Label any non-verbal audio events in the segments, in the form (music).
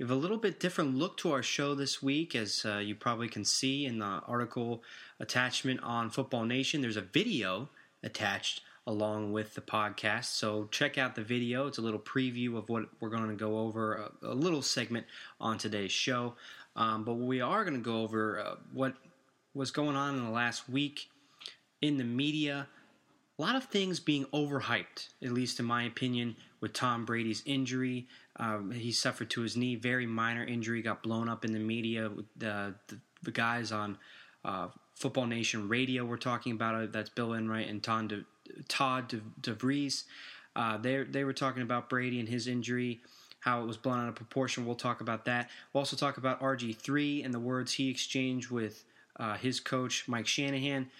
We have a little bit different look to our show this week, as uh, you probably can see in the article attachment on Football Nation. There's a video attached along with the podcast, so check out the video. It's a little preview of what we're going to go over, a, a little segment on today's show. Um, but we are going to go over uh, what was going on in the last week in the media. A lot of things being overhyped, at least in my opinion, with Tom Brady's injury. Um, he suffered to his knee, very minor injury, got blown up in the media. The, the, the guys on uh, Football Nation Radio were talking about it. That's Bill Enright and Todd, De, Todd De, DeVries. Uh, they they were talking about Brady and his injury, how it was blown out of proportion. We'll talk about that. We'll also talk about RG3 and the words he exchanged with uh, his coach Mike Shanahan.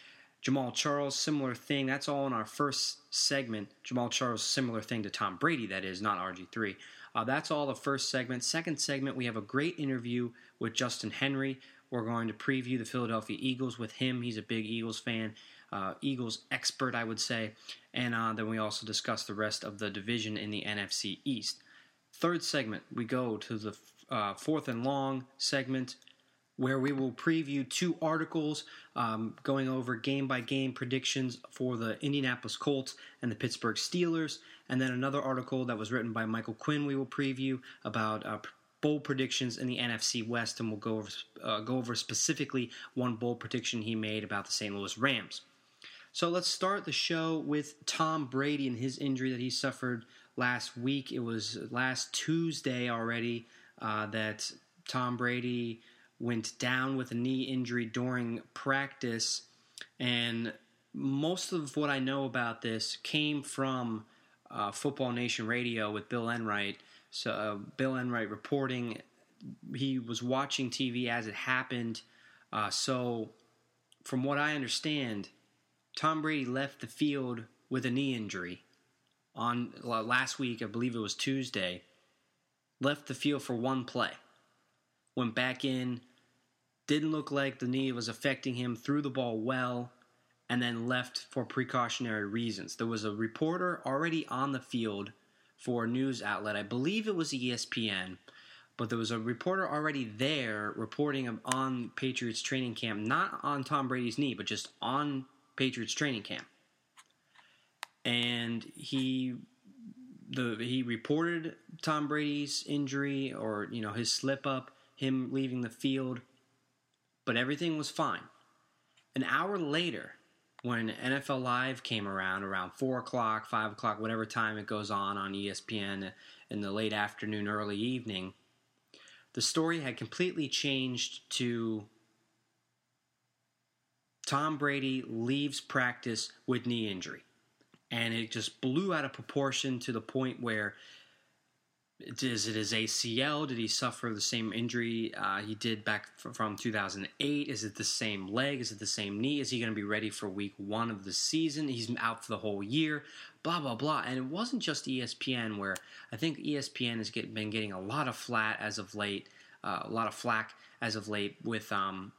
Jamaal Charles, similar thing. That's all in our first segment. Jamaal Charles, similar thing to Tom Brady, that is, not RG3. Uh, that's all the first segment. Second segment, we have a great interview with Justin Henry. We're going to preview the Philadelphia Eagles with him. He's a big Eagles fan, uh, Eagles expert, I would say. And uh, then we also discuss the rest of the division in the NFC East. Third segment, we go to the uh, fourth and long segment where we will preview two articles um, going over game by game predictions for the Indianapolis Colts and the Pittsburgh Steelers, and then another article that was written by Michael Quinn we will preview about uh, bowl predictions in the NFC West, and we'll go over, uh, go over specifically one bowl prediction he made about the St. Louis Rams. So let's start the show with Tom Brady and his injury that he suffered last week. It was last Tuesday already uh, that Tom Brady went down with a knee injury during practice. And most of what I know about this came from uh, Football Nation Radio with Bill Enright. So, uh, Bill Enright reporting he was watching TV as it happened. Uh, so, from what I understand, Tom Brady left the field with a knee injury on last week. I believe it was Tuesday. Left the field for one play. Went back in, didn't look like the knee was affecting him, threw the ball well, and then left for precautionary reasons. There was a reporter already on the field for a news outlet. I believe it was ESPN, but there was a reporter already there reporting on Patriots training camp, not on Tom Brady's knee, but just on Patriots training camp. And he the he reported Tom Brady's injury or you know his slip up, him leaving the field but everything was fine. An hour later, when NFL Live came around, around 4 o'clock, 5 o'clock, whatever time it goes on on ESPN in the late afternoon, early evening, the story had completely changed to Tom Brady leaves practice with knee injury. And it just blew out of proportion to the point where is it his ACL? Did he suffer the same injury uh, he did back from 2008? Is it the same leg? Is it the same knee? Is he going to be ready for week one of the season? He's out for the whole year. Blah blah blah. And it wasn't just ESPN, where I think ESPN has get, been getting a lot of flat as of late, uh, a lot of flack as of late with um,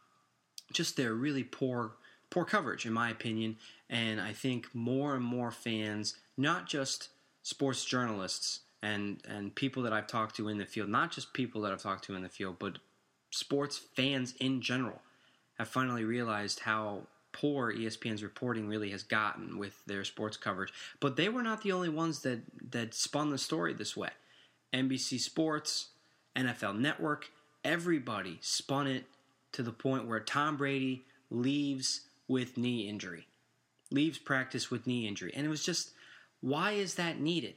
just their really poor poor coverage, in my opinion. And I think more and more fans, not just sports journalists and and people that I've talked to in the field, not just people that I've talked to in the field, but sports fans in general, have finally realized how poor ESPN's reporting really has gotten with their sports coverage. But they were not the only ones that that spun the story this way. NBC Sports, NFL Network, everybody spun it to the point where Tom Brady leaves with knee injury. Leaves practice with knee injury. And it was just why is that needed?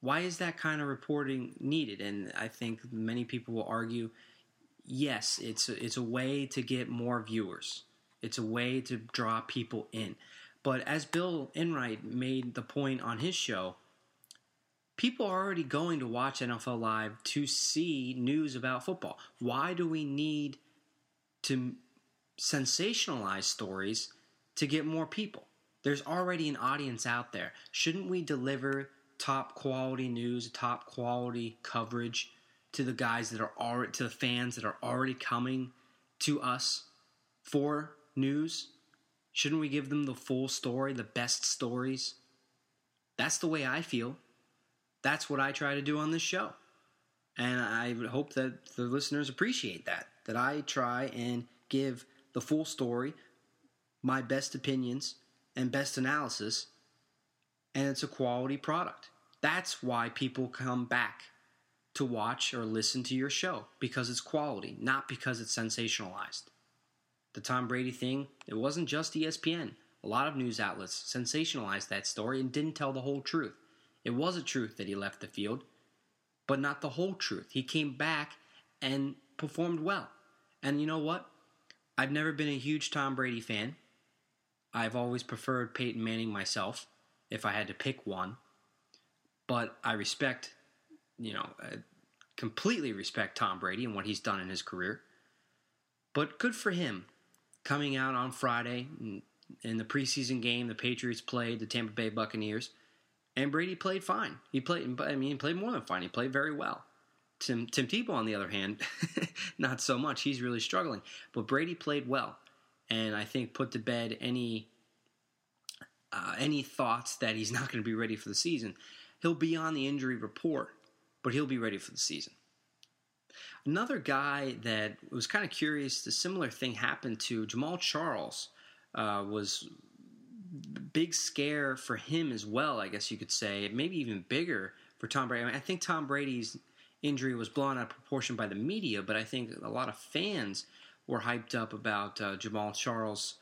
Why is that kind of reporting needed? And I think many people will argue, yes, it's a, it's a way to get more viewers. It's a way to draw people in. But as Bill Enright made the point on his show, people are already going to watch NFL Live to see news about football. Why do we need to sensationalize stories to get more people. There's already an audience out there. Shouldn't we deliver top quality news, top quality coverage to the guys that are already to the fans that are already coming to us for news? Shouldn't we give them the full story, the best stories? That's the way I feel. That's what I try to do on this show. And I hope that the listeners appreciate that. That I try and give the full story, my best opinions, and best analysis, and it's a quality product. That's why people come back to watch or listen to your show because it's quality, not because it's sensationalized. The Tom Brady thing, it wasn't just ESPN. A lot of news outlets sensationalized that story and didn't tell the whole truth. It was a truth that he left the field, but not the whole truth. He came back and performed well. And you know what? I've never been a huge Tom Brady fan. I've always preferred Peyton Manning myself, if I had to pick one. But I respect, you know, I completely respect Tom Brady and what he's done in his career. But good for him coming out on Friday in- the preseason game. The Patriots played the Tampa Bay Buccaneers, and Brady played fine. He played, I mean, he played more than fine. He played very well. Tim Tim Tebow, on the other hand, (laughs) not so much. He's really struggling. But Brady played well, and I think put to bed any uh, any thoughts that he's (laughs) not going to be ready for the season. He'll be on the injury report, but he'll be ready for the season. Another guy that was kind of curious, the similar thing happened to Jamaal Charles. Uh, was big scare for him as well, I guess you could say. Maybe even bigger for Tom Brady. I, mean, I think Tom Brady's injury was blown out of proportion by the media, but I think a lot of fans were hyped up about uh, Jamaal Charles,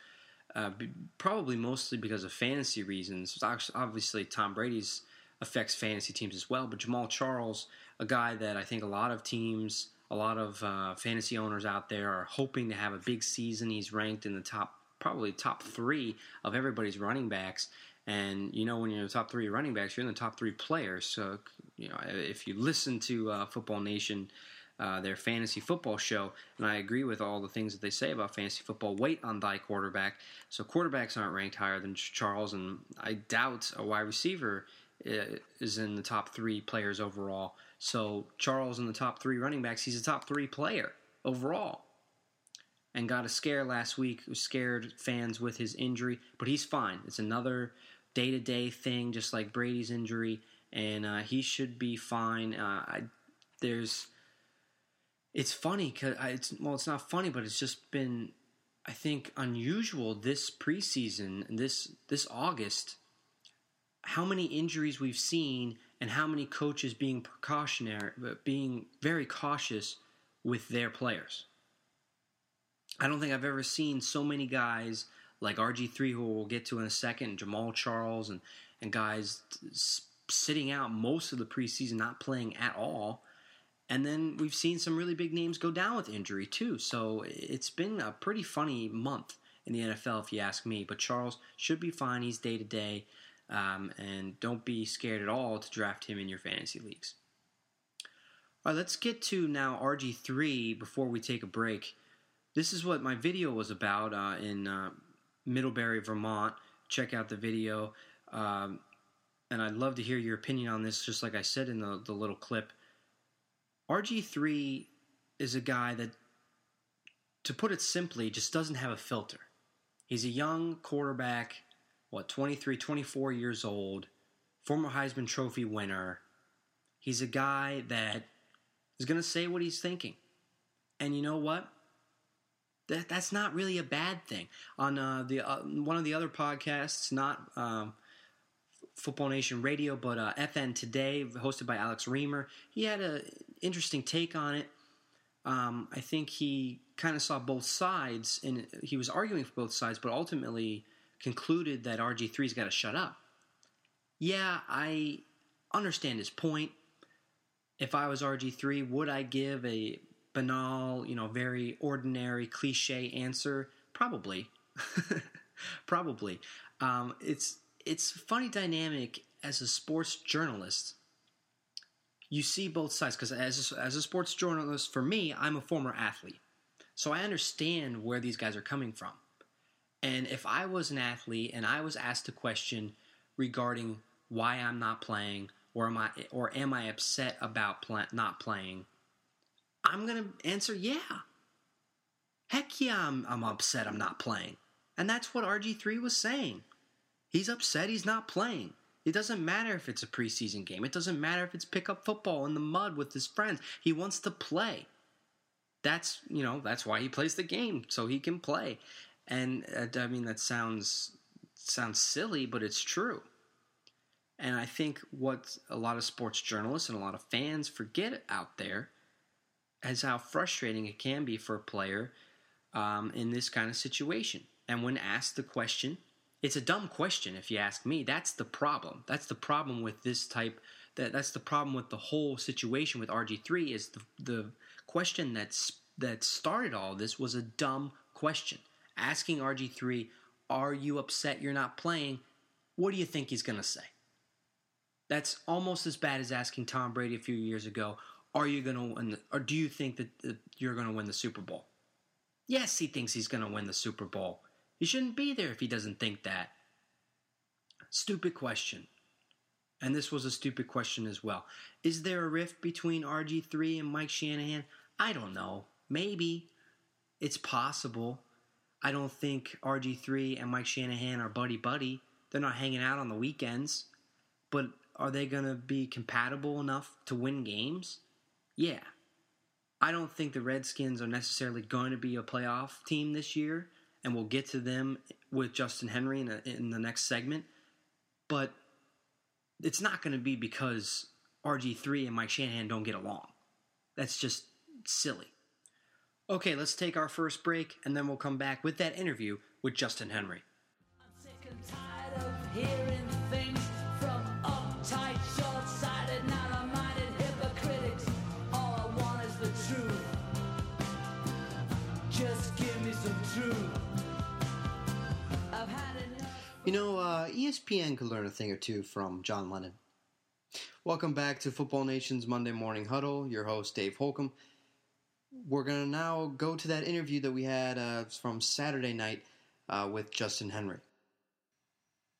uh, probably mostly because of fantasy reasons. Obviously, Tom Brady's affects fantasy teams as well, but Jamaal Charles, a guy that I think a lot of teams, a lot of uh, fantasy owners out there are hoping to have a big season. He's ranked in the top, probably top three of everybody's running backs. And you know, when you're in the top three running backs, you're in the top three players. So, you know, if you listen to uh, Football Nation, uh, their fantasy football show, and I agree with all the things that they say about fantasy football. Wait on thy quarterback. So quarterbacks aren't ranked higher than Charles, and I doubt a wide receiver is in the top three players overall. So Charles in the top three running backs, he's a top three player overall. And got a scare last week, scared fans with his injury, but he's fine. It's another day to day thing, just like Brady's injury, and uh, he should be fine. Uh, I, there's, it's funny because it's well, it's not funny, but it's just been, I think, unusual this preseason, this this August, how many injuries we've seen, and how many coaches being precautionary, being very cautious with their players. I don't think I've ever seen so many guys like RG3, who we'll get to in a second, Jamal Charles, and, and guys sitting out most of the preseason, not playing at all. And then we've seen some really big names go down with injury, too. So it's been a pretty funny month in the NFL, if you ask me. But Charles should be fine. He's day to day. Um, and don't be scared at all to draft him in your fantasy leagues. All right, let's get to now RG3 before we take a break. This is what my video was about uh, in uh, Middlebury, Vermont. Check out the video. Um, and I'd love to hear your opinion on this, just like I said in the, the little clip. RG3 is a guy that, to put it simply, just doesn't have a filter. He's a young quarterback, what, 23, 24 years old, former Heisman Trophy winner. He's a guy that is going to say what he's thinking. And you know what? That, that's not really a bad thing. On uh, the uh, one of the other podcasts, not um, Football Nation Radio, but uh, FN Today, hosted by Alex Reamer, he had an interesting take on it. Um, I think he kind of saw both sides, and he was arguing for both sides, but ultimately concluded that RG3's got to shut up. Yeah, I understand his point. If I was RG3, would I give a banal, you know, very ordinary, cliche answer? Probably. (laughs) Probably. Um, it's it's funny dynamic as a sports journalist. You see both sides because as a, as a sports journalist, for me, I'm a former athlete, So I understand where these guys are coming from. And if I was an athlete and I was asked a question regarding why I'm not playing or am I or am I upset about not playing, I'm going to answer yeah. Heck yeah, I'm, I'm upset I'm not playing. And that's what RG3 was saying. He's upset he's not playing. It doesn't matter if it's a preseason game. It doesn't matter if it's pickup football in the mud with his friends. He wants to play. That's, you know, that's why he plays the game so he can play. And uh, I mean that sounds sounds silly, but it's true. And I think what a lot of sports journalists and a lot of fans forget out there is how frustrating it can be for a player um, in this kind of situation. And when asked the question, it's a dumb question if you ask me. That's the problem. That's the problem with this type. That that's the problem with the whole situation with RG3 is the the question that's that started all this was a dumb question. Asking RG3, "Are you upset you're not playing?" What do you think he's going to say? That's almost as bad as asking Tom Brady a few years ago, "Are you going to win?" The, or do you think that, that you're going to win the Super Bowl? Yes, he thinks he's going to win the Super Bowl. He shouldn't be there if he doesn't think that. Stupid question. And this was a stupid question as well. Is there a rift between RG3 and Mike Shanahan? I don't know. Maybe. It's possible. I don't think RG3 and Mike Shanahan are buddy buddy. They're not hanging out on the weekends. But are they going to be compatible enough to win games? Yeah. I don't think the Redskins are necessarily going to be a playoff team this year, and we'll get to them with Justin Henry in, a, in the next segment. But it's not going to be because RG3 and Mike Shanahan don't get along. That's just silly. Okay, let's take our first break, and then we'll come back with that interview with Justin Henry. I'm sick and tired of hearing things from uptight, short-sighted, narrow-minded hypocrites. All I want is the truth. Just give me some truth. I've had enough. You know, uh, ESPN could learn a thing or two from John Lennon. Welcome back to Football Nation's Monday Morning Huddle. Your host, Dave Holcomb. We're going to now go to that interview that we had uh, from Saturday night uh, with Justin Henry.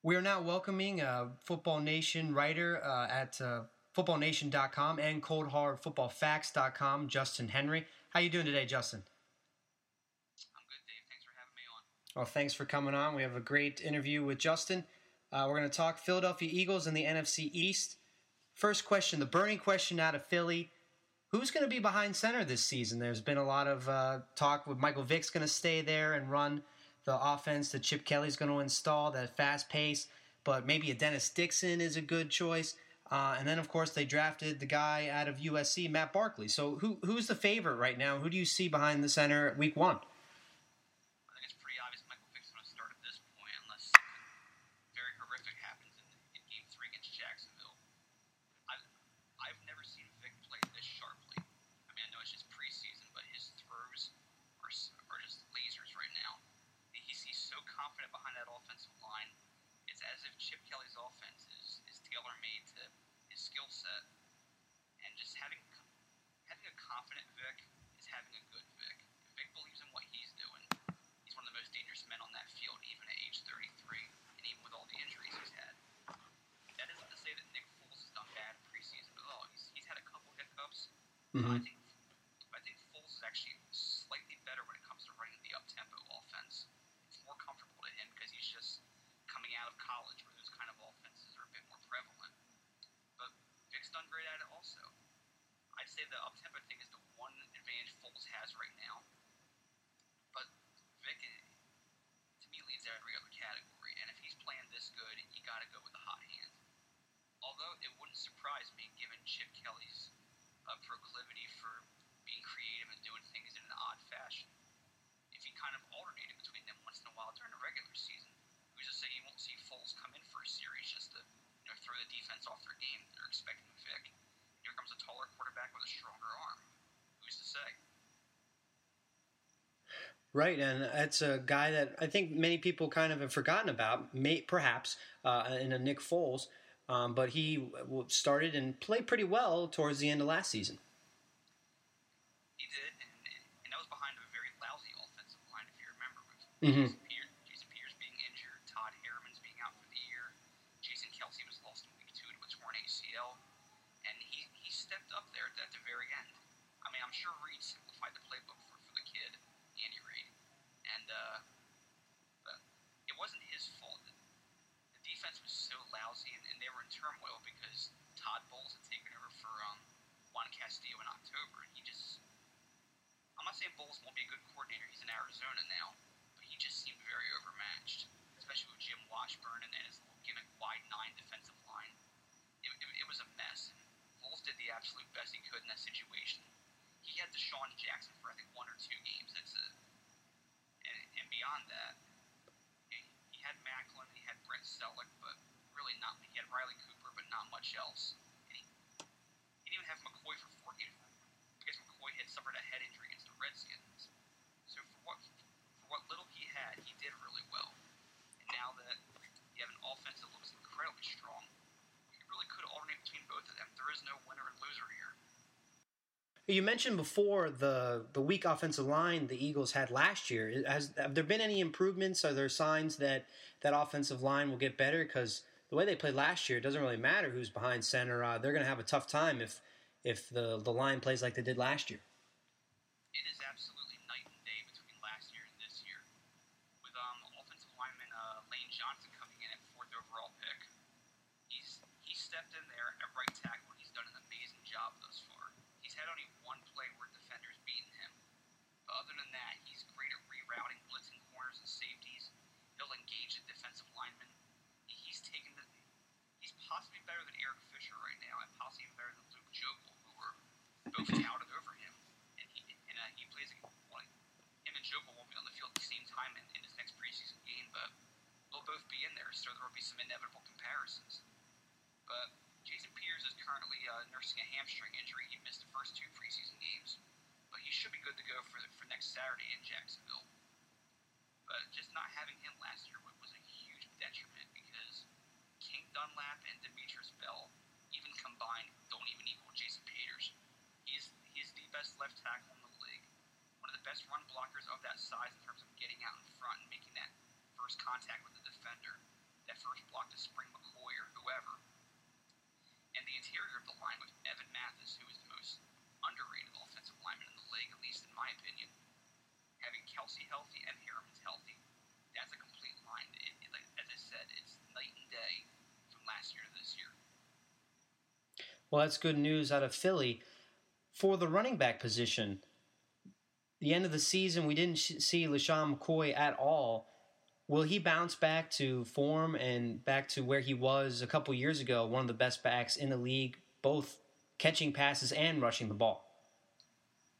We are now welcoming uh, Football Nation writer uh, at uh, footballnation.com and coldhardfootballfacts.com, Justin Henry. How you doing today, Justin? I'm good, Dave. Thanks for having me on. Well, thanks for coming on. We have a great interview with Justin. Uh, we're going to talk Philadelphia Eagles and the NFC East. First question, the burning question out of Philly. Who's going to be behind center this season? There's been a lot of uh, talk with Michael Vick's going to stay there and run the offense that Chip Kelly's going to install, that fast pace, but maybe a Dennis Dixon is a good choice. Uh, and then, of course, they drafted the guy out of USC, Matt Barkley. So, who who's the favorite right now? Who do you see behind the center at week one? I think it's pretty obvious Michael Vick's going to start at this point unless something very horrific happens in, in Game 3 against Jacksonville. I've, I've never seen Vick play this sharply. I mean, I know it's just preseason, but his throws are, s- are just lasers right now. He's, he's so confident behind that offensive line. It's as if Chip Kelly's offense is, is tailor-made to his skill set. And just having having a confident Vick is having a good Vick. If Vick believes in what he's doing, he's one of the most dangerous men on that field, even at age 33, and even with all the injuries he's had. That isn't to say that Nick Foles has done bad in preseason at all. He's, he's had a couple hiccups. Mm-hmm. I think I think Foles is actually slightly better when it comes to running the up-tempo offense. It's more comfortable to him because he's just coming out of college where those kind of offenses are a bit more prevalent. But Vick's done great at it also. I'd say the up-tempo thing is the one advantage Foles has right now. But Vick, eh, to me, leads every other category. And if he's playing this good, you got to go with the hot hand. Although it wouldn't surprise me, given Chip Kelly's uh, proclivity for being creative and doing things in an odd fashion, if he kind of alternated between them once in a while during the regular season, who's to say you won't see Foles come in for a series just to you know throw the defense off their game? They're expecting Vick. Here comes a taller quarterback with a stronger arm. Who's to say? Right, and it's a guy that I think many people kind of have forgotten about, may, perhaps, uh, in a Nick Foles. Um, but he started and played pretty well towards the end of last season. He did, and, and, that was behind a very lousy Mm-hmm. Jason, Peters, Jason Peters being injured, Todd Herremans being out for the year, Jason Kelce was lost in week two to a torn ACL, and he, he stepped up there at the very end. I mean, I'm sure Reid simplified the playbook for, for the kid, Andy Reid, and uh, but it wasn't his fault. The, the defense was so lousy, and, and they were in turmoil because Todd Bowles had taken over for um, Juan Castillo in October, and he just. I'm not saying Bowles won't be a good coordinator. He's in Arizona now, but he just seemed very overmatched, especially with Jim Washburn and, and his little gimmick wide nine defensive line. It, it, it was a mess. And did the absolute best he could in that situation. He had DeSean Jackson for I think one or two games. That's it. And, and beyond that, he, had Maclin, he had Brent Celek, but really not. He had Riley Cooper, but not much else. And he, he didn't even have McCoy for four games. Guess McCoy had suffered a head injury against the Redskins. So for what for what little he had, he did really well. And now that you have an offense that looks incredibly strong, you really could alternate between both no winner and loser here. You mentioned before the the weak offensive line the Eagles had last year. Has have there been any improvements? Are there signs that that offensive line will get better? Because the way they played last year, it doesn't really matter who's behind center. Uh, they're going to have a tough time if if the the line plays like they did last year. It is absolutely night and day between last year and this year. With um, offensive lineman uh, Lane Johnson coming in at fourth overall pick, he's he stepped in there at right tackle and he's done an amazing job thus far. He's had only one play where defenders beaten him. But other than that, he's great at rerouting, blitzing corners and safeties. He'll engage the defensive linemen. He's taken the he's possibly better than Eric Fisher right now, and possibly even better than Luke Joeckel, who were both touted over him. And he and uh, he plays a well, him and Joeckel won't be on the field at the same time in, in his next preseason game, but they'll both be in there, so there will be some inevitable comparisons. But Jason Peters is currently uh, nursing a hamstring injury. He missed the first two preseason games, but he should be good to go for for next Saturday in Jacksonville. But just not having him last year was a huge detriment because King Dunlap and Demetrius Bell, even combined, don't even equal Jason Peters. He's he's the best left tackle in the league, one of the best run blockers of that size in terms of getting out in front and making that first contact with the defender, that first block to Spring McCoy or whoever. And the interior of the line with Evan Mathis, who is the most underrated offensive lineman in the league, at least in my opinion. Having Kelce healthy and Herremans healthy, that's a complete line. It, it, like, as I said, it's night and day from last year to this year. Well, that's good news out of Philly. For the running back position, the end of the season, we didn't sh- see LeSean McCoy at all. Will he bounce back to form and back to where he was a couple years ago, one of the best backs in the league, both catching passes and rushing the ball?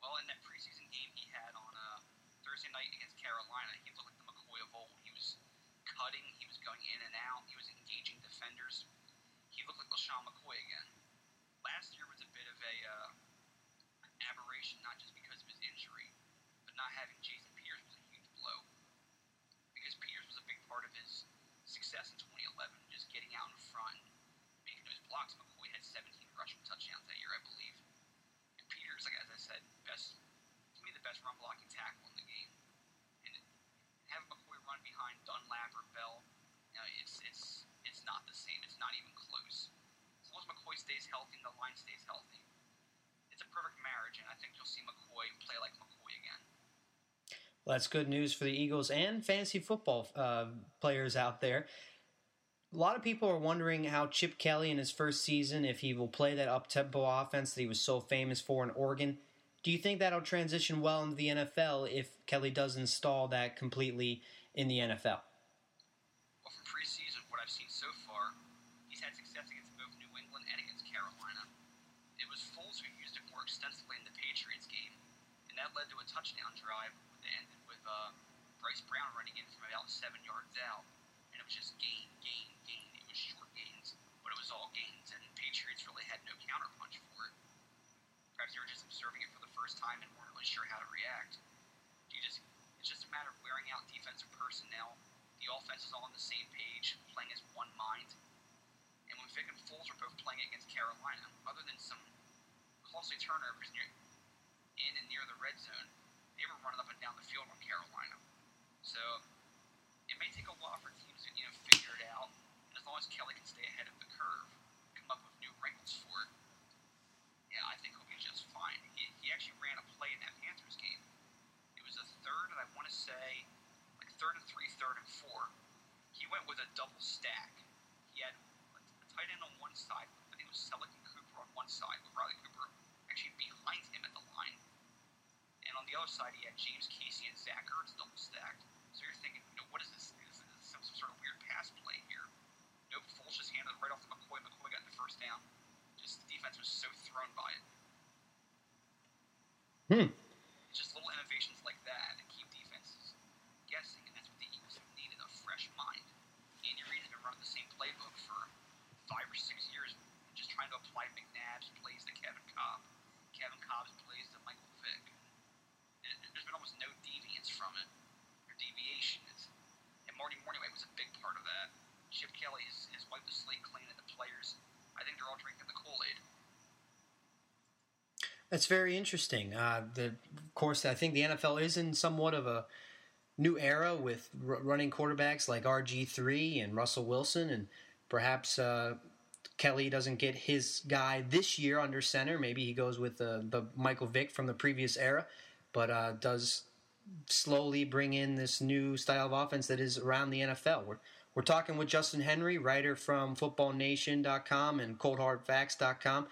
Well, in that preseason game he had on uh, Thursday night against Carolina, he looked like the McCoy of old. He was cutting, he was going in and out, he was engaging defenders. He looked like LeSean McCoy again. Last year was a bit of a uh, aberration, not just because of his injury, but not having Jason Peters was a huge blow. Because Peters was a big part of his success in 2011, just getting out in front, making those blocks. McCoy had 17 rushing touchdowns that year, I believe. And Peters, like as I said, best to me the best run blocking tackle in the game. And having McCoy run behind Dunlap or Bell, you know, it's it's it's not the same. It's not even close. As long as McCoy stays healthy and the line stays healthy, it's a perfect marriage. And I think you'll see McCoy play like McCoy again. Well, that's good news for the Eagles and fantasy football uh, players out there. A lot of people are wondering how Chip Kelly in his first season, if he will play that up tempo offense that he was so famous for in Oregon. Do you think that'll transition well into the NFL if Kelly does install that completely in the NFL? Well, from preseason, what I've seen so far, he's had success against both New England and against Carolina. It was Foles who used it more extensively in the Patriots game, and that led to a touchdown drive that ended with uh, Bryce Brown running in from about seven yards out, just gain, gain, gain. It was short gains, but it was all gains, and Patriots really had no counterpunch for it. Perhaps they were just observing it for the first time and weren't really sure how to react. You just it's just a matter of wearing out defensive personnel. The offense is all on the same page, playing as one mind. And when Vick and Foles were both playing against Carolina, other than some costly turnovers near in and near the red zone, they were running up and down the field on Carolina. So long as Kelly can stay ahead of the curve, come up with new wrinkles for it, yeah, I think he'll be just fine. He, he actually ran a play in that Panthers game. It was a third, and I want to say like third and three, third and four. He went with a double stack. He had a tight end on one side, I think it was Celek and Cooper on one side with Riley Cooper actually behind him at the line. And on the other side, he had James Casey and Zach Ertz double stacked. So you're thinking, you know, what is this? Is this some sort of weird pass play here? Nope, Foles just handed it right off to McCoy. McCoy got the first down. Just the defense was so thrown by it. Hmm. It's just little innovations like that that keep defenses guessing, and that's what the Eagles have needed a fresh mind. Andy Reid has been running the same playbook for five or six years, just trying to apply McNabb's plays to Kevin Kolb, Kevin Kolb's plays to Michael Vick. And there's been almost no deviance from it, or deviation. It's, and Marty Mornhinweg was a big part of that. Chip Kelly has, has wiped the slate clean, and the players, I think they're all drinking the Kool-Aid. That's very interesting. Uh, the, of course, I think the NFL is in somewhat of a new era with r- running quarterbacks like RG3 and Russell Wilson, and perhaps uh, Kelly doesn't get his guy this year under center. Maybe he goes with the, the Michael Vick from the previous era, but uh, does slowly bring in this new style of offense that is around the NFL. We're, we're talking with Justin Henry, writer from FootballNation.com and ColdHardFacts.com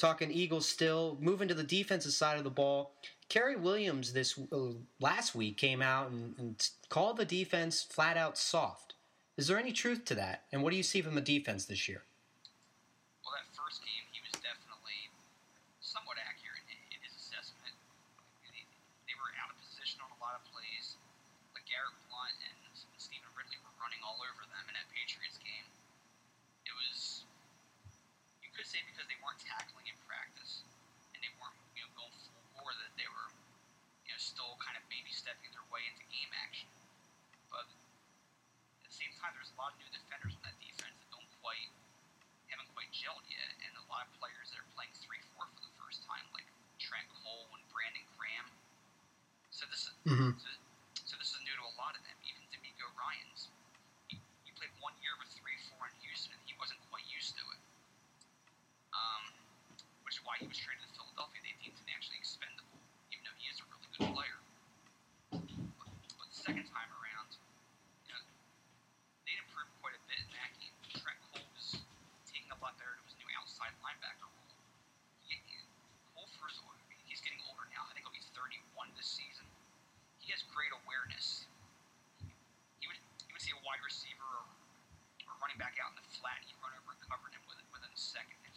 talking Eagles still. Moving to the defensive side of the ball, Cary Williams this uh, last week came out and, and called the defense flat out soft. Is there any truth to that? And what do you see from the defense this year? Well, that first game, he was definitely somewhat accurate in, in his assessment. They, they were out of position on a lot of plays. Like Garrett Blount and Stevan Ridley were running all over them in that Patriots game. It was, you could say because they weren't tackling in practice and they weren't, you know, going full bore that they were, you know, still kind of baby stepping their way into game action. But at the same time, there's a lot of new defenders on that defense that don't quite haven't quite gelled yet, and a lot of players that are playing three four for the first time, like Trent Cole and Brandon Graham. So this is Mhm. so, so this is new to a lot of them. Even DeMeco Ryans. He, he played one year with three four in Houston, and he wasn't quite used to it. Um, which is why he was traded to Philadelphia. They deemed him actually expendable, even though he is a really good player. But, but the second time around, you know, they improved quite a bit in that game. Trent Cole was taking a lot better to his new outside linebacker role. He, he, Cole, first of all, he's getting older now. I think he'll be 31 this season. He has great awareness. He would he would see a wide receiver or, or running back out in the flat, and he'd run over and cover him within, within a second. If,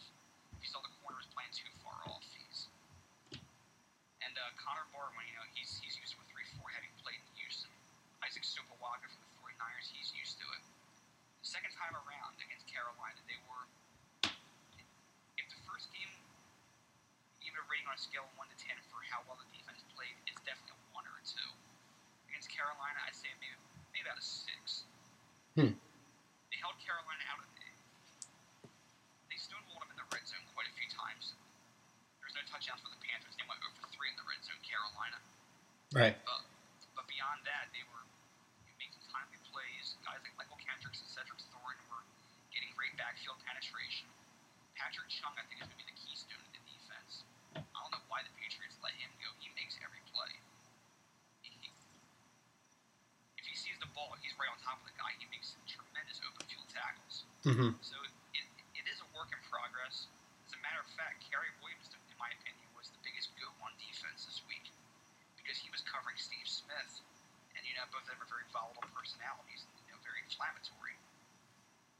if he saw the corner was playing too far off, he's and uh, Connor Barwin, you know, he's he's used to a three-four having played in Houston. Isaac Sopoaga from the 49ers, he's used to it. The second time around against Carolina, they were. If the first game, even a rating on a scale of 1 to 10 for how well the defense played, it's definitely a 1 or a 2. Against Carolina, I'd say maybe, maybe about a 6. Hmm. They held Carolina out of the. They stonewalled them in the red zone quite a few times. There was no touchdowns for the Panthers. They went over 3 in the red zone, Carolina. Right. But, but beyond that, they were making timely plays. Guys like Mychal Kendricks and Cedric Thornton were getting great backfield penetration. Patrick Chung, I think, is going to be the keystone of the defense. I don't know why the Patriots let him go. He makes every play. He, if he sees the ball, he's right on top of the guy. He makes tremendous open field tackles. Mm-hmm. So it, it is a work in progress. As a matter of fact, Cary Williams, in my opinion, was the biggest go on defense this week because he was covering Steve Smith, and you know both of them are very volatile personalities, you know, very inflammatory.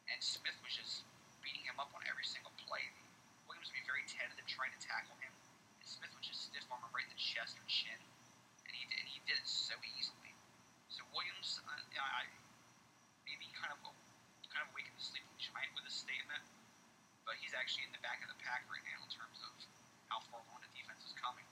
And Smith was just beating him up on every single play. Williams would be very tentative trying to tackle him, and Smith would just stiff arm him right in the chest or chin, and he did, and he did it so easily. So Williams, uh, you I maybe kind of kind of awakened the sleeping giant with his statement, actually in the back of the pack right now in terms of how far along the defense is coming.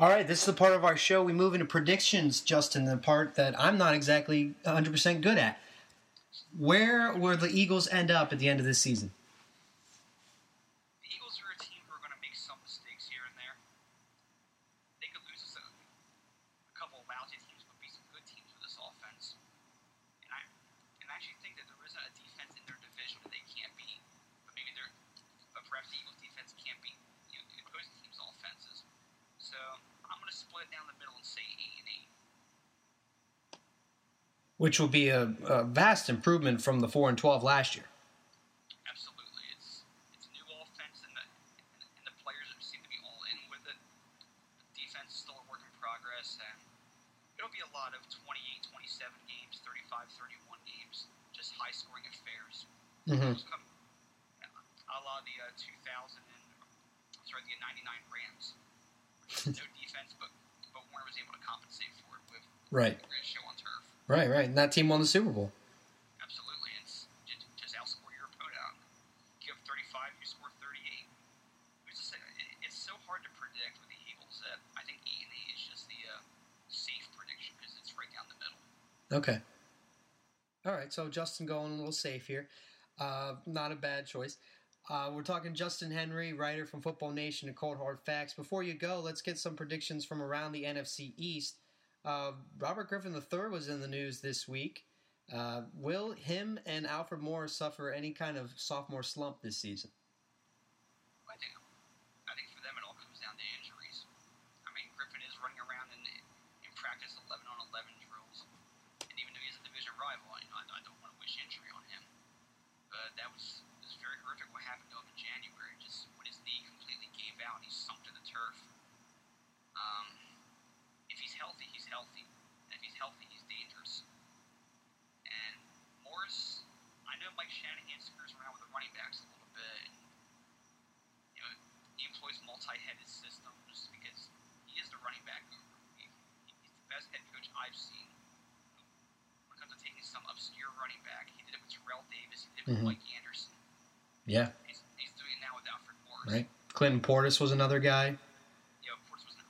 All right, this is the part of our show we move into predictions, Justin, the part that I'm not exactly 100% good at. Where will the Eagles end up at the end of this season? The Eagles are a team who are going to make some mistakes here and there. They could lose to a couple of lousy teams, but beat some good teams with this offense. And I, and I actually think that there isn't a defense in their division that they can't beat. But maybe they're, but perhaps the Eagles defense can't beat you know, the opposing team's offenses. So I'm going going to split it down the middle and say eight and eight. Which will be a, a vast improvement from the four and twelve last year. Absolutely, it's it's a new offense, and the and, and the players seem to be all in with it. The defense is still a work in progress, and it'll be a lot of 28, 27 games, 35, 31 games, just high scoring affairs. Mm-hmm. Those come a la the uh, 2000 and sorry the 99 Rams. no defense, but but Warner was able to compensate for it with Right, the greatest show on turf. right, right. And that team won the Super Bowl. Absolutely, it's just, just outscore your opponent. Give 35, you score 38. It's, just, it, it's so hard to predict with the Eagles that I think eight and eight is just the uh, safe prediction because it's right down the middle. Okay. All right, so Justin going a little safe here. Uh, not a bad choice. Uh, we're talking Justin Henry, writer from Football Nation and Cold Hard Facts. Before you go, let's get some predictions from around the NFC East. Uh, Robert Griffin III was in the news this week. Uh, will him and Alfred Moore suffer any kind of sophomore slump this season? I think I think for them it all comes down to injuries. I mean, Griffin is running around in in practice 11 on 11 drills, and even though he's a division rival, I, I don't want to wish injury on him. But that was it was very horrific what happened to him in January. Just when his knee completely gave out, he sunk to the turf. Um, if he's healthy, and if he's healthy, he's dangerous. And Morris, I know Mike Shanahan screws around with the running backs a little bit. And, you know, he employs multi-headed systems because he is the running back guru. He, he's the best head coach I've seen. When it comes to taking some obscure running back, he did it with Terrell Davis. He did it with Mhm. Mike Anderson. Yeah, He's, he's doing it now with Alfred Morris. right. Clinton Portis was another guy. You know, of course, was an,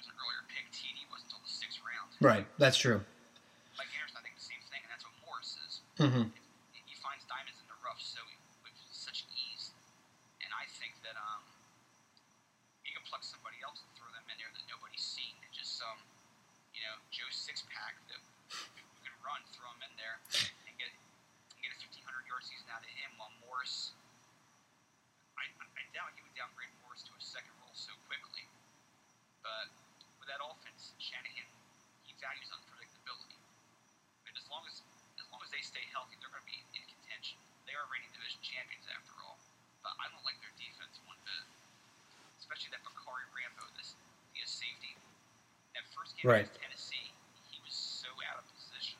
was an earlier pick. TD wasn't until the sixth round. Right, that's true. Mike Anderson, I think the same thing, and that's what Morris is. Mm-hmm. he finds diamonds in the rough so with such ease. And I think that um, he can pluck somebody else and throw them in there that nobody's seen. And just some, you know, Joe six pack that (laughs) who can run, throw him in there and get and get a 1500 yard season out of him. While Morris, I, I I doubt he would downgrade Morris to a second role so quickly. But with that offense, Shanahan he values unpredictability. And as long as as long as they stay healthy, they're going to be in contention. They are reigning division champions after all. But I don't like their defense one bit, especially that Bacarri Rambo, this the safety. That first game Right. against Tennessee, he was so out of position,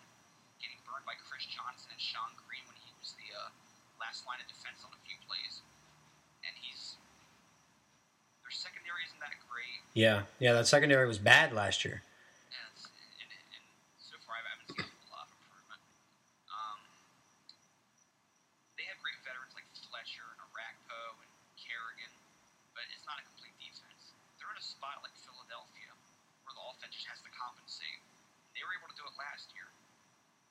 getting burned by Chris Johnson and Shonn Greene when he was the uh, last line of defense on a few plays. And he's their secondary isn't that great. Yeah, yeah. That secondary was bad last year. And, it's, and, and so far, I haven't seen a lot of improvement. Um, they have great veterans like Fletcher and Orakpo and Kerrigan, but it's not a complete defense. They're in a spot like Philadelphia where the offense just has to compensate. They were able to do it last year,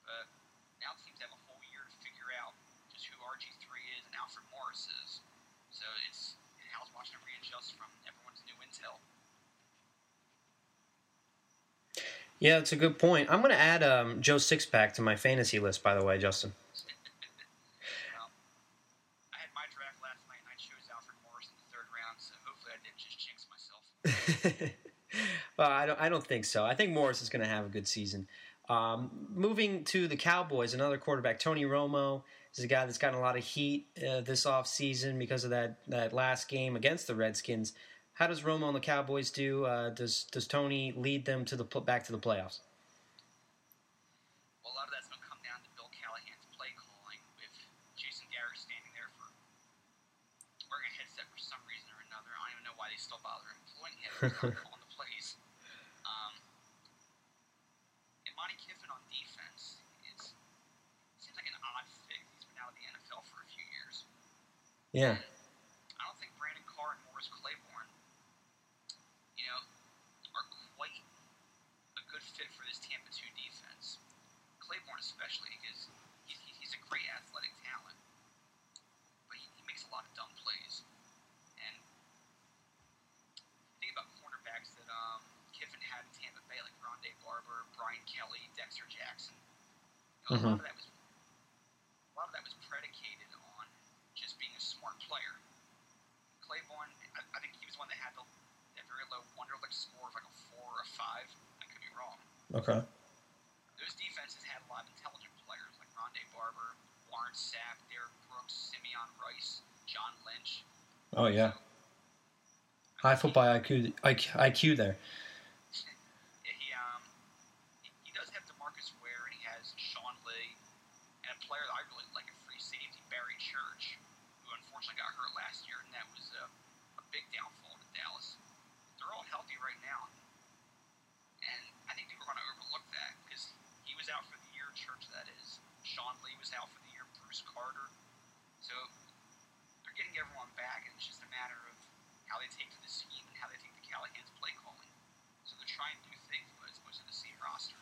but now teams have a whole year to figure out just who RG3 is and Alfred Morris is. So it's how's Washington readjust from everyone's new intel. Yeah, it's a good point. I'm going to add um, Joe Sixpack to my fantasy list, by the way, Justin. Well, I had my draft last night and I chose Alfred Morris in the third round, so hopefully I didn't just jinx myself. (laughs) well, I don't. I don't think so. I think Morris is going to have a good season. Um, moving to the Cowboys, another quarterback, Tony Romo, is a guy that's gotten a lot of heat uh, this offseason because of that, that last game against the Redskins. How does Romo and the Cowboys do? Uh, does does Tony lead them to the back to the playoffs? Well, a lot of that's going to come down to Bill Callahan's play calling, with Jason Garrett standing there for wearing a headset for some reason or another. I don't even know why they still bother employing him if he's not calling the plays. Um, and Monte Kiffin on defense is seems like an odd fit. He's been out of the NFL for a few years. Yeah. I don't think Brandon Carr and Morris Claiborne, you know, are quite a good fit for this Tampa 2 defense. Claiborne especially because he's, he- he's a great athletic talent, but he, he makes a lot of dumb plays. And think about cornerbacks that um, Kiffin had in Tampa Bay, like Rondé Barber, Brian Kelly, Dexter Jackson. You know, A lot mm-hmm. of that was a lot of that was predicated on just being a smart player. Claiborne, I, I think he was one that had the that very low Wonderlic score of like a four or a five Okay. Those defenses had a lot of intelligent players like Rondé Barber, Warren Sapp, Derrick Brooks, Simeon Rice, John Lynch. Oh yeah. High football IQ, IQ there. Yeah, he um he, he does have Demarcus Ware and he has Sean Lee and a player that I really like, a free safety, Barry Church, who unfortunately got hurt last year, and that was a, a big downfall to Dallas. They're all healthy right now, and I think people are going to overlook that because he was out for the year, Church that is. Sean Lee was out for the year, Carter. So they're getting everyone back, and it's just a matter of how they take to the scheme and how they take to Callahan's play calling. So they're trying new things, but it's mostly the same roster.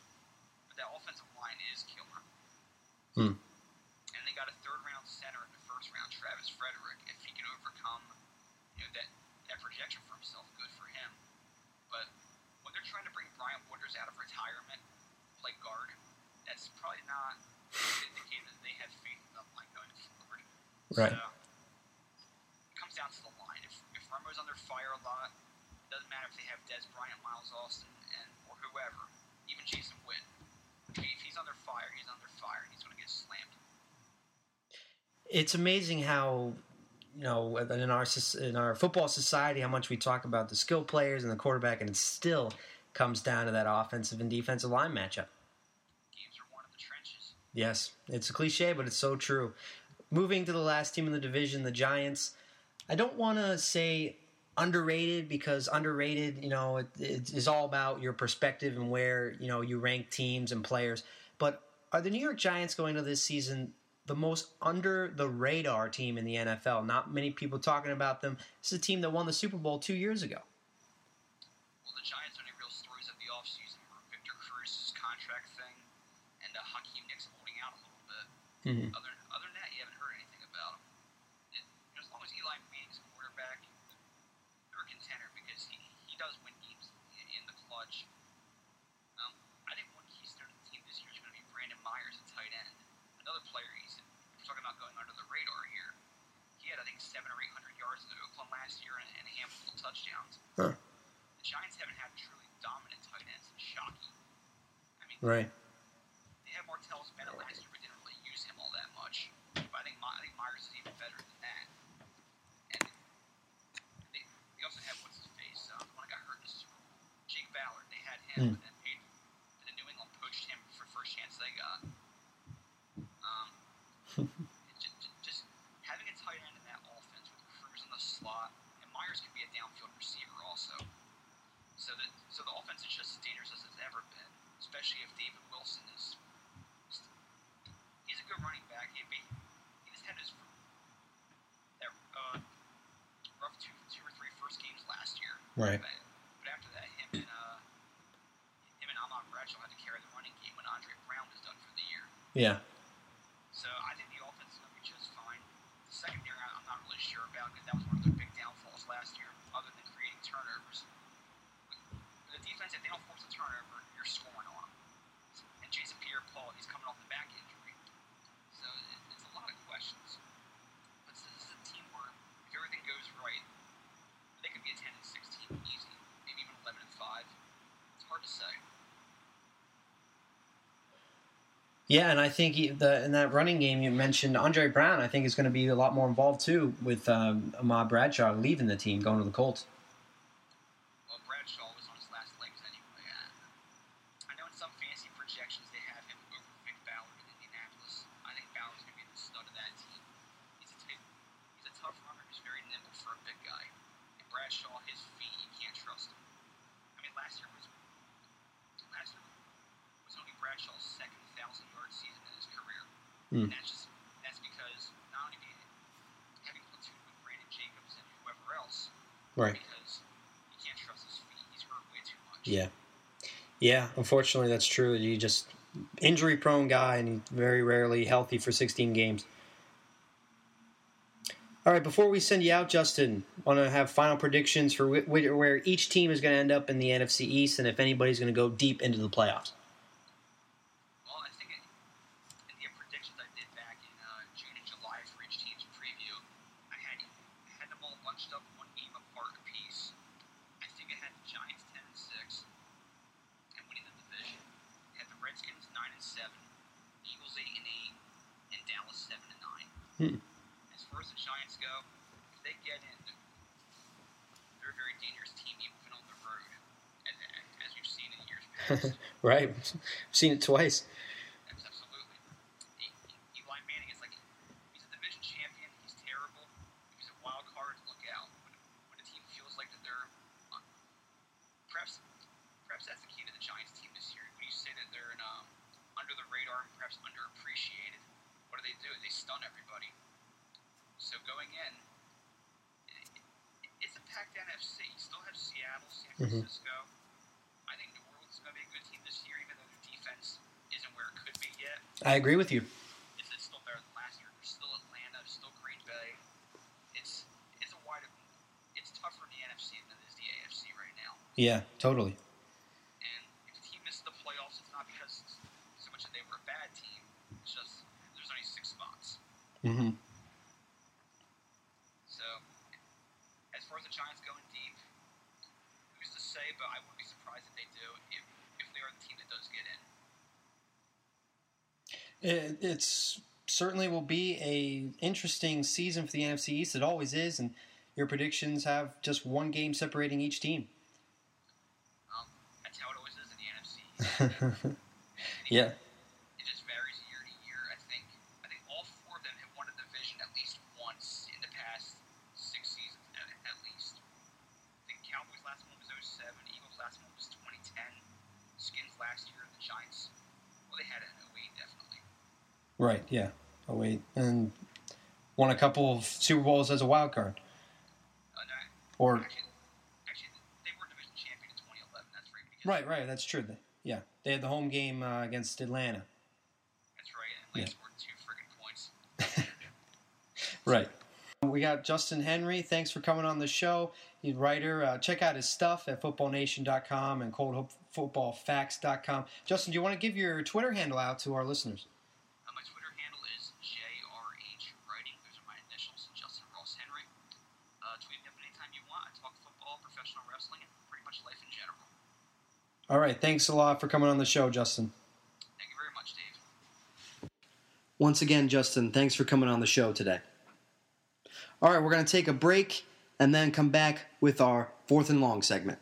But that offensive line is killer. Hmm. And they got a third round center in the first round, Travis Frederick. If he can overcome, you know, that that projection for himself, good for him. But when they're trying to bring Brian Waters out of retirement, play guard, that's probably not indicating that they have faith in the forward. Right. So, it comes down to the line. If, if Romo's under fire a lot, it doesn't matter if they have Dez Bryant, Miles Austin, and or whoever, even Jason Witt. If he- if he's under fire, he's under fire, and he's going to get slammed. It's amazing how you know in our in our football society how much we talk about the skill players and the quarterback, and it still comes down to that offensive and defensive line matchup. Games are won in the trenches. Yes, it's a cliche, but it's so true. Moving to the last team in the division, the Giants. I don't want to say underrated because underrated, you know, it, it is all about your perspective and where you know you rank teams and players. But are the New York Giants going to this season the most under the radar team in the NFL? Not many people talking about them. This is a team that won the Super Bowl two years ago. Well, the Giants' only real stories of the offseason were Victor Cruz's contract thing and uh, Hakeem Nicks holding out a little bit. Mhm. Other, other than that, you haven't heard anything about him. It, you know, as long as Eli Manning's a quarterback, they're a contender because he, does win games in, the clutch. Um, I think one keystone of the team this year is going to be Brandon Myers at tight end. Another player, he's talking about going under the radar here. He had, I think, seven or eight hundred yards in Oakland last year and, and a handful of touchdowns. Huh. The Giants haven't had truly dominant tight ends since Shockey. I mean, Right. they had Martellus Bennett last year, but didn't really use him all that much. But I think My- I think Myers is even better than that. And they, they also had what's his face, uh, the one that got hurt in the Super Bowl, Jake Ballard. They had him, but then paid. Then New England poached him for first chance they got. Um, (laughs) just, just having a tight end in that offense with Cruz in the slot, and Myers can be a downfield receiver also. So the so the offense is just as dangerous as it's ever been, especially if David Wilson is. He's a good running back. He, he, he just had his that uh, rough two two or three first games last year. Right. But, but after that, him and uh, him and Ahmad Bradshaw had to carry the running game when Andre Brown was done for the year. Yeah. So I think the offense is going to be just fine. The secondary, I- I'm not really sure about because that was one of their big downfalls last year, other than creating turnovers. The defense, if they don't force a turnover, you're scoring on them. And Jason Pierre-Paul, he's coming off the back injury. So it, it's a lot of questions. But this is a team where if everything goes right, they could be a 10 and 16 easy, maybe even 11 and 5. It's hard to say. Yeah, and I think he, the in that running game you mentioned Andre Brown. I think is going to be a lot more involved too with um, Ahmad Bradshaw leaving the team, going to the Colts. Well, Bradshaw was on his last legs anyway. Uh, I know in some fantasy projections they have him over Vick Ballard in Indianapolis. I think Ballard's going to be the stud of that team. He's a, t- he's a tough runner who's very nimble for a big guy. And Bradshaw, his feet, you can't trust him. I mean, last year was last year was only Bradshaw's second thousand yard season in his career. Hmm. And that's just that's because not only did having platoon with Brandon Jacobs and whoever else, Right. because you can't trust his feet. He's hurt way too much. Yeah. Yeah, unfortunately that's true. He just injury prone guy and very rarely healthy for 16 games. All right, before we send you out, Justin, want to have final predictions for wh- where each team is going to end up in the NFC East and if anybody's going to go deep into the playoffs. Well, I think in, in the predictions I did back in uh, June and July for each team's preview, I had I had them all bunched up one game apart apiece. I think I had the Giants ten and six and winning the division. Hmm. As far as the Giants go, if they get in, they're a very dangerous team even on the road, and, and as we've seen in years past. right. I've seen it twice. Abs- Absolutely. Eli Manning is like he's a division champion. He's terrible. He's a wild card, look out. When, when a team feels like that they're uh, perhaps perhaps that's the key to the Giants team this year. When you say that they're um, under the radar and perhaps underappreciated, what do they do? They stun everybody. So going in, it, it, it's a packed NFC. You still have Seattle, San Mhm. Francisco think New Orleans is going to be a good team this year, even though their defense isn't where it could be yet. I agree with you. It's, it's still better than last year. There's still Atlanta, there's still Green Bay. It's it's a wide it's tougher in the NFC than it is the AFC right now. Yeah, totally. And if a team misses the playoffs, it's not because so much that they were a bad team. It's just there's only six spots. Mm-hmm. So as far as the Giants going deep, who's to say? But I wouldn't be surprised if they do if if they are the team that does get in. It, it's certainly will be a interesting season for the NFC East. It always is, and your predictions have just one game separating each team. Um, that's how it always is in the NFC. (laughs) yeah. it just varies year to year. I think I think all four of them have won a division at least once in the past six seasons at, at least. I think Cowboys last one was 07, Eagles last one was 2010, Skins last year, and the Giants, well, they had it in 08 definitely. Right. Yeah. Oh wait, and won a couple of Super Bowls as a wild card, Uh, no, or actually, actually, they were division champion in 2011. That's right. Because right, right. That's true. Yeah, they had the home game uh, against Atlanta. That's right. And Lance scored two friggin' points. (laughs) Right. We got Justin Henry. Thanks for coming on the show. He's a writer. Uh, check out his stuff at footballnation.com and coldfootballfacts.com. Justin, do you want to give your Twitter handle out to our listeners? Uh, my Twitter handle is JRH Writing. Those are my initials, Justin Ross Henry. Uh, tweet me up anytime you want. I talk football, professional wrestling, and pretty much life in general. All right. Thanks a lot for coming on the show, Justin. Thank you very much, Dave. Once again, Justin, thanks for coming on the show today. All right, we're going to take a break and then come back with our fourth and long segment.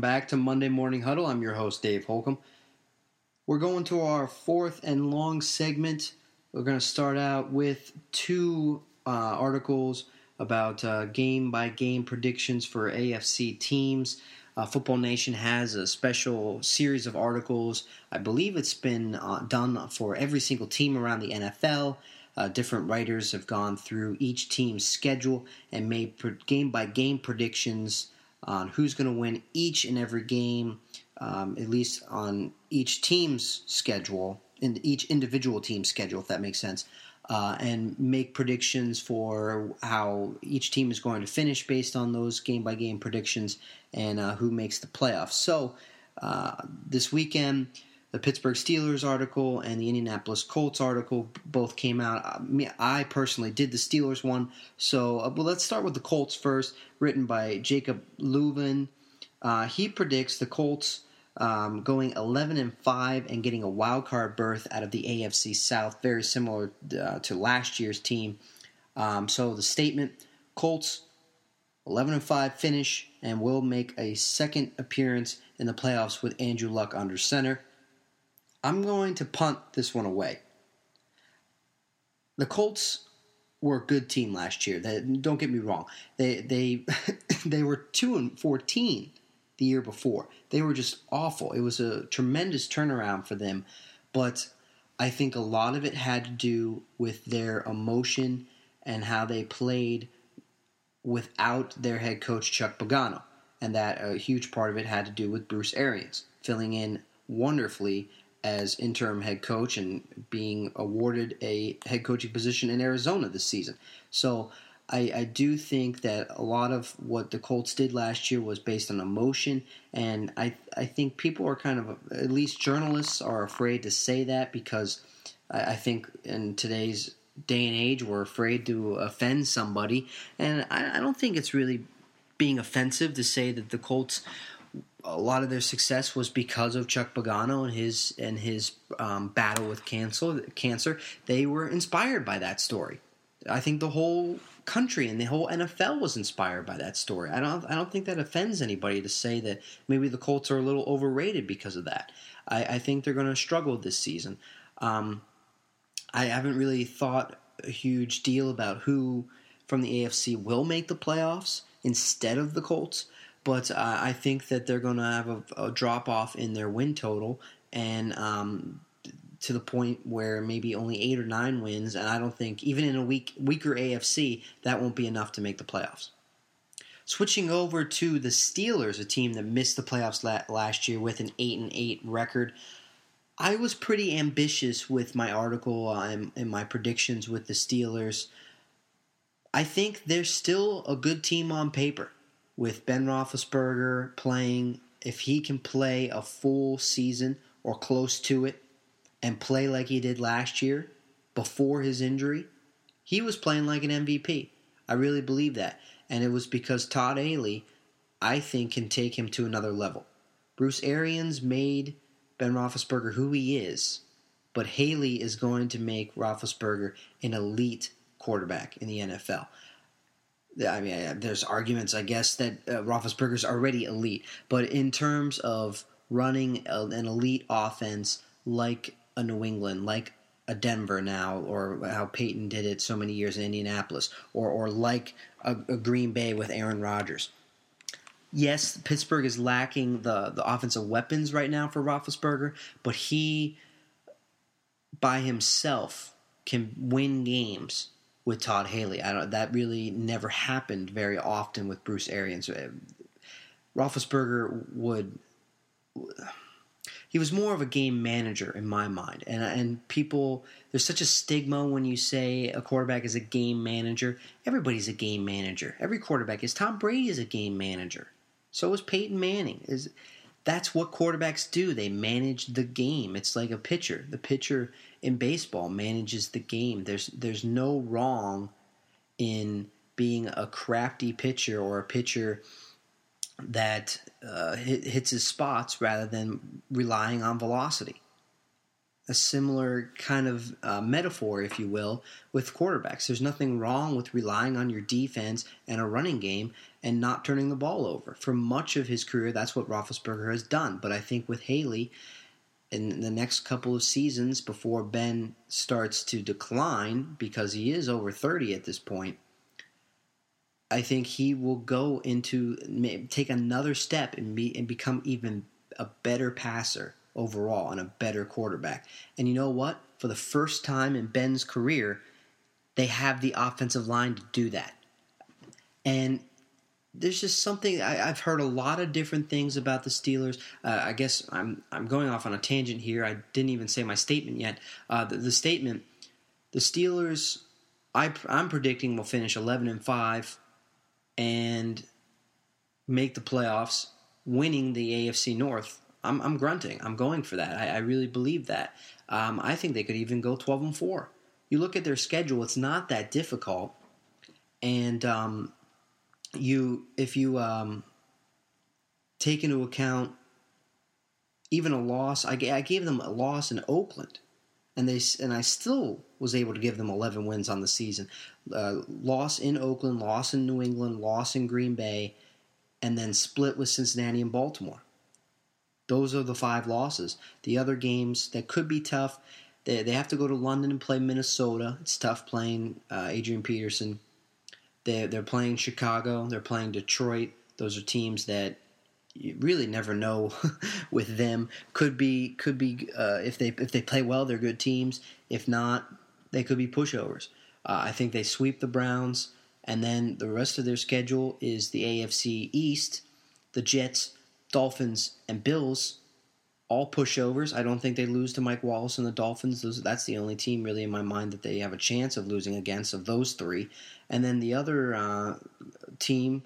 Welcome back to Monday Morning Huddle. I'm your host, Dave Holcomb. We're going to our fourth and long segment. We're going to start out with two uh, articles about uh, game by game predictions for AFC teams. Uh, Football Nation has a special series of articles. I believe it's been uh, done for every single team around the NFL. Uh, different writers have gone through each team's schedule and made game by game predictions on who's going to win each and every game, um, at least on each team's schedule, in each individual team's schedule, if that makes sense, uh, and make predictions for how each team is going to finish based on those game by game predictions and uh, who makes the playoffs. So uh, this weekend, the Pittsburgh Steelers article and the Indianapolis Colts article both came out. Uh, I personally did the Steelers one, so uh, well, let's start with the Colts first, written by Jacob Leuven. Uh, he predicts the Colts um, going 11 and 5 and getting a wild card berth out of the AFC South, very similar uh, to last year's team. Um, so the statement: Colts 11 and 5 finish and will make a second appearance in the playoffs with Andrew Luck under center. I'm going to punt this one away. The Colts were a good team last year. They, don't get me wrong. They they (laughs) they were 2 and 14 the year before. They were just awful. It was a tremendous turnaround for them, but I think a lot of it had to do with their emotion and how they played without their head coach Chuck Pagano, and that a huge part of it had to do with Bruce Arians filling in wonderfully as interim head coach and being awarded a head coaching position in Arizona this season. So I, I do think that a lot of what the Colts did last year was based on emotion, and I I think people are kind of at least journalists are afraid to say that because I, I think in today's day and age we're afraid to offend somebody, and I, I don't think it's really being offensive to say that the Colts a lot of their success was because of Chuck Pagano and his and his um, battle with cancer. Cancer. They were inspired by that story. I think the whole country and the whole NFL was inspired by that story. I don't. I don't think that offends anybody to say that maybe the Colts are a little overrated because of that. I, I think they're going to struggle this season. Um, I haven't really thought a huge deal about who from the AFC will make the playoffs instead of the Colts but uh, I think that they're going to have a, a drop off in their win total and um, to the point where maybe only eight or nine wins, and I don't think even in a weak weaker AFC that won't be enough to make the playoffs. Switching over to the Steelers, a team that missed the playoffs last year with an eight and eight record. I was pretty ambitious with my article uh, and, and my predictions with the Steelers. I think they're still a good team on paper with Ben Roethlisberger playing, if he can play a full season or close to it and play like he did last year before his injury, he was playing like an MVP. I really believe that. And it was because Todd Haley, I think, can take him to another level. Bruce Arians made Ben Roethlisberger who he is, but Haley is going to make Roethlisberger an elite quarterback in the NFL. I mean, there's arguments, I guess, that uh, Roethlisberger's already elite, but in terms of running an elite offense like a New England, like a Denver now, or how Peyton did it so many years in Indianapolis, or or like a, a Green Bay with Aaron Rodgers. Yes, Pittsburgh is lacking the the offensive weapons right now for Roethlisberger, but he by himself can win games with Todd Haley. I don't. That really never happened very often with Bruce Arians. Uh, Roethlisberger would. He was more of a game manager in my mind, and and people. There's such a stigma when you say a quarterback is a game manager. Everybody's a game manager. Every quarterback is. Tom Brady is a game manager. So is Peyton Manning. Is that's what quarterbacks do. They manage the game. It's like a pitcher. The pitcher in baseball manages the game. There's there's no wrong in being a crafty pitcher or a pitcher that uh, hit, hits his spots rather than relying on velocity. A similar kind of uh, metaphor, if you will, with quarterbacks. There's nothing wrong with relying on your defense and a running game and not turning the ball over. For much of his career, that's what Roethlisberger has done. But I think with Haley, in the next couple of seasons before Ben starts to decline because he is over 30 at this point, I think he will go into take another step and be and become even a better passer overall and a better quarterback. And you know what? For the first time in Ben's career, they have the offensive line to do that. And there's just something I, have heard a lot of different things about the Steelers. Uh, I guess I'm I'm going off on a tangent here. I didn't even say my statement yet. Uh, the, the, statement: the Steelers, I, I'm predicting will finish 11 and five, and make the playoffs, winning the AFC North. I'm, I'm grunting. I'm going for that. I, I really believe that. Um, I think they could even go 12 and four. You look at their schedule; it's not that difficult, and um, you if you um, take into account even a loss, I, I gave them a loss in Oakland, and they and I still was able to give them 11 wins on the season. Uh, loss in Oakland, loss in New England, loss in Green Bay, and then split with Cincinnati and Baltimore. Those are the five losses. The other games that could be tough, they, they have to go to London and play Minnesota. It's tough playing uh, Adrian Peterson. They they're playing Chicago. They're playing Detroit. Those are teams that you really never know (laughs) with them. Could be could be uh, if they if they play well, they're good teams. If not, they could be pushovers. Uh, I think they sweep the Browns, and then the rest of their schedule is the AFC East, the Jets, Dolphins, and Bills. All pushovers. I don't think they lose to Mike Wallace and the Dolphins. Those, that's the only team really in my mind that they have a chance of losing against of those three. And then the other uh, team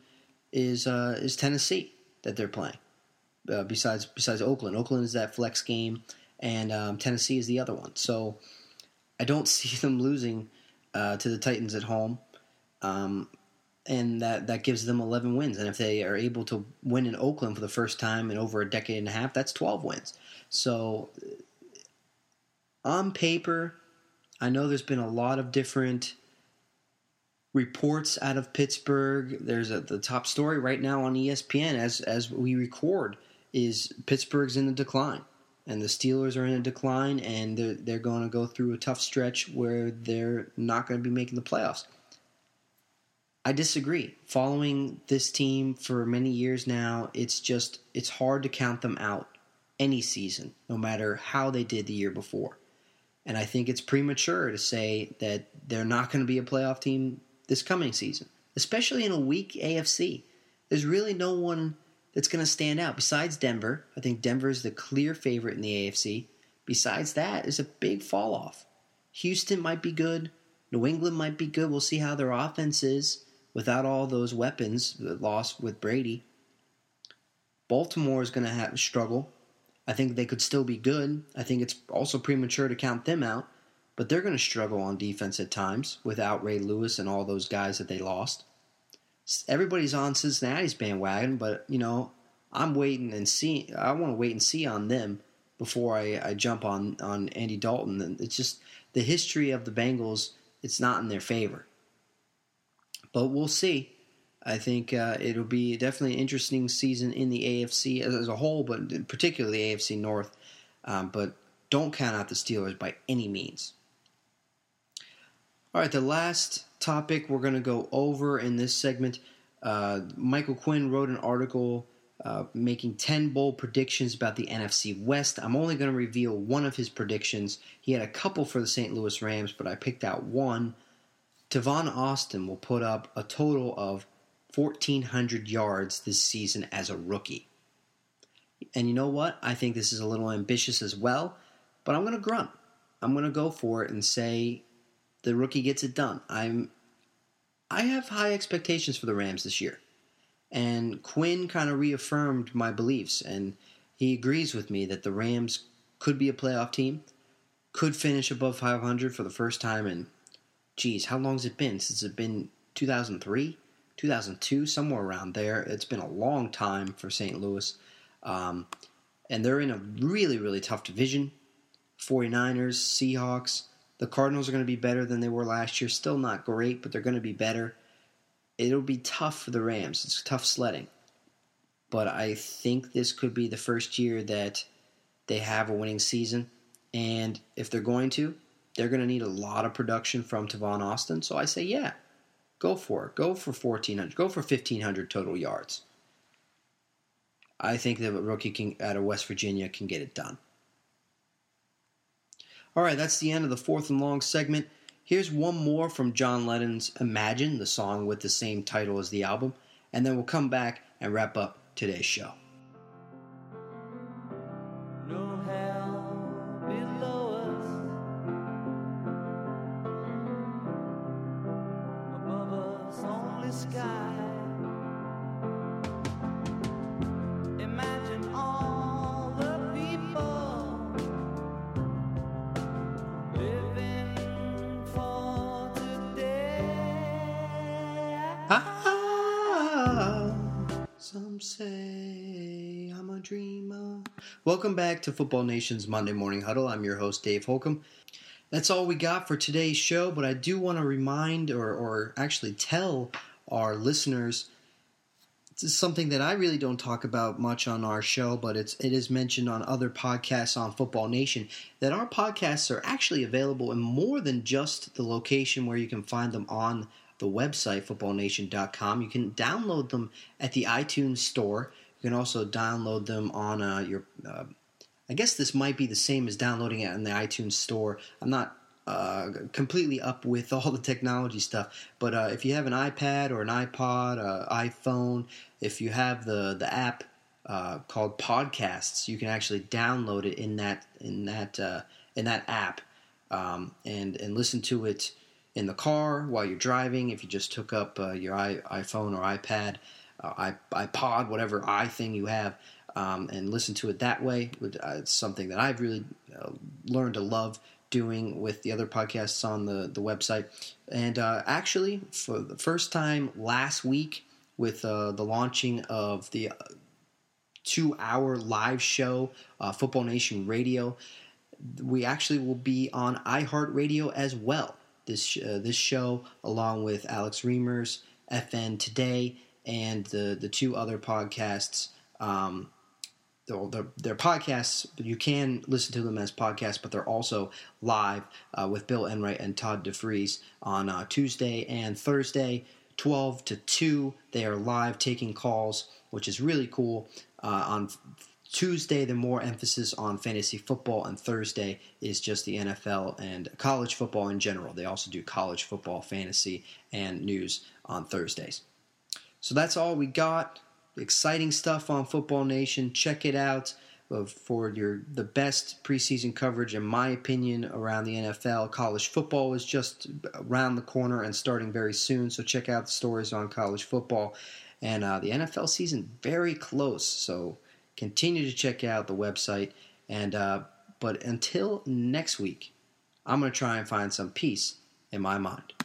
is uh, is Tennessee that they're playing. Uh, besides besides Oakland, Oakland is that flex game, and um, Tennessee is the other one. So I don't (laughs) see them losing uh, to the Titans at home. Um, and that, that gives them 11 wins. And if they are able to win in Oakland for the first time in over a decade and a half, that's 12 wins. So, uh, on paper, I know there's been a lot of different reports out of Pittsburgh. There's a, the top story right now on ESPN as as we record is Pittsburgh's in a decline, and the Steelers are in a decline, and they're they're going to go through a tough stretch where they're not going to be making the playoffs. I disagree. Following this team for many years now, it's just it's hard to count them out any season, no matter how they did the year before. And I think it's premature to say that they're not going to be a playoff team this coming season, especially in a weak AFC. There's really no one that's going to stand out besides Denver. I think Denver is the clear favorite in the AFC. Besides that, is a big fall off. Houston might be good. New England might be good. We'll see how their offense is without all those weapons lost with Brady. Baltimore is going to have struggle. I think they could still be good. I think it's also premature to count them out, but they're going to struggle on defense at times without Ray Lewis and all those guys that they lost. Everybody's on Cincinnati's bandwagon, but you know, I'm waiting and see. I want to wait and see on them before I, I jump on on Andy Dalton. And it's just the history of the Bengals. It's not in their favor, but we'll see. I think uh, it'll be definitely an interesting season in the AFC as, a whole, but particularly the AFC North. Um, but don't count out the Steelers by any means. All right, the last topic we're going to go over in this segment. Uh, Michael Quinn wrote an article uh, making 10 bold predictions about the NFC West. I'm only going to reveal one of his predictions. He had a couple for the St. Louis Rams, but I picked out one. Tavon Austin will put up a total of 1,400 yards this season as a rookie. And you know what? I think this is a little ambitious as well, but I'm going to grunt. I'm going to go for it and say the rookie gets it done. I'm I have high expectations for the Rams this year. And Quinn kind of reaffirmed my beliefs and he agrees with me that the Rams could be a playoff team, could finish above 500 for the first time in geez, how long has it been? Since it's been 2003, 2002, somewhere around there. It's been a long time for St. Louis. Um, and they're in a really, really tough division. 49ers, Seahawks. The Cardinals are going to be better than they were last year. Still not great, but they're going to be better. It'll be tough for the Rams. It's tough sledding. But I think this could be the first year that they have a winning season. And if they're going to, they're going to need a lot of production from Tavon Austin. So I say, yeah, go for it. Go for 1,400. Go for 1,500 total yards. I think that rookie can, out of West Virginia can get it done. All right, that's the end of the fourth and long segment. Here's one more from John Lennon's Imagine, the song with the same title as the album, and then we'll come back and wrap up today's show. Football Nation's Monday Morning Huddle. I'm your host, Dave Holcomb. That's all we got for today's show, but I do want to remind or, or actually tell our listeners something that I really don't talk about much on our show, but it's it is mentioned on other podcasts on Football Nation that our podcasts are actually available in more than just the location where you can find them on the website footballnation.com. You can download them at the iTunes store. You can also download them on uh, your. Uh, I guess this might be the same as downloading it in the iTunes store. I'm not uh, completely up with all the technology stuff. But uh, if you have an iPad or an iPod, uh, iPhone, if you have the the app uh, called Podcasts. You can actually download it in that in that uh, in that app um, and and listen to it in the car while you're driving. If you just took up uh, your I, iPhone or iPad, iPod, whatever i thing you have, um, and listen to it that way. Uh, it's something that I've really uh, learned to love doing with the other podcasts on the, the website. And uh, actually, for the first time last week, with uh, the launching of the uh, two hour live show, Football Nation Radio, we actually will be on iHeartRadio as well. This, this show, along with Alex Reimers, FN Today, and the, the two other podcasts. Um, they're, podcasts. You can listen to them as podcasts, but they're also live uh, with Bill Enright and Todd DeFries on uh, Tuesday and Thursday, 12 to 2. They are live taking calls, which is really cool. Uh, on Tuesday, the more emphasis on fantasy football, and Thursday is just the NFL and college football in general. They also do college football, fantasy, and news on Thursdays. So that's all we got exciting stuff on Football Nation. Check it out uh, for your the best preseason coverage, in my opinion, around the NFL. College football is just around the corner and starting very soon, so check out the stories on college football. And uh, the NFL season very close, so continue to check out the website. And uh, but until next week, I'm going to try and find some peace in my mind.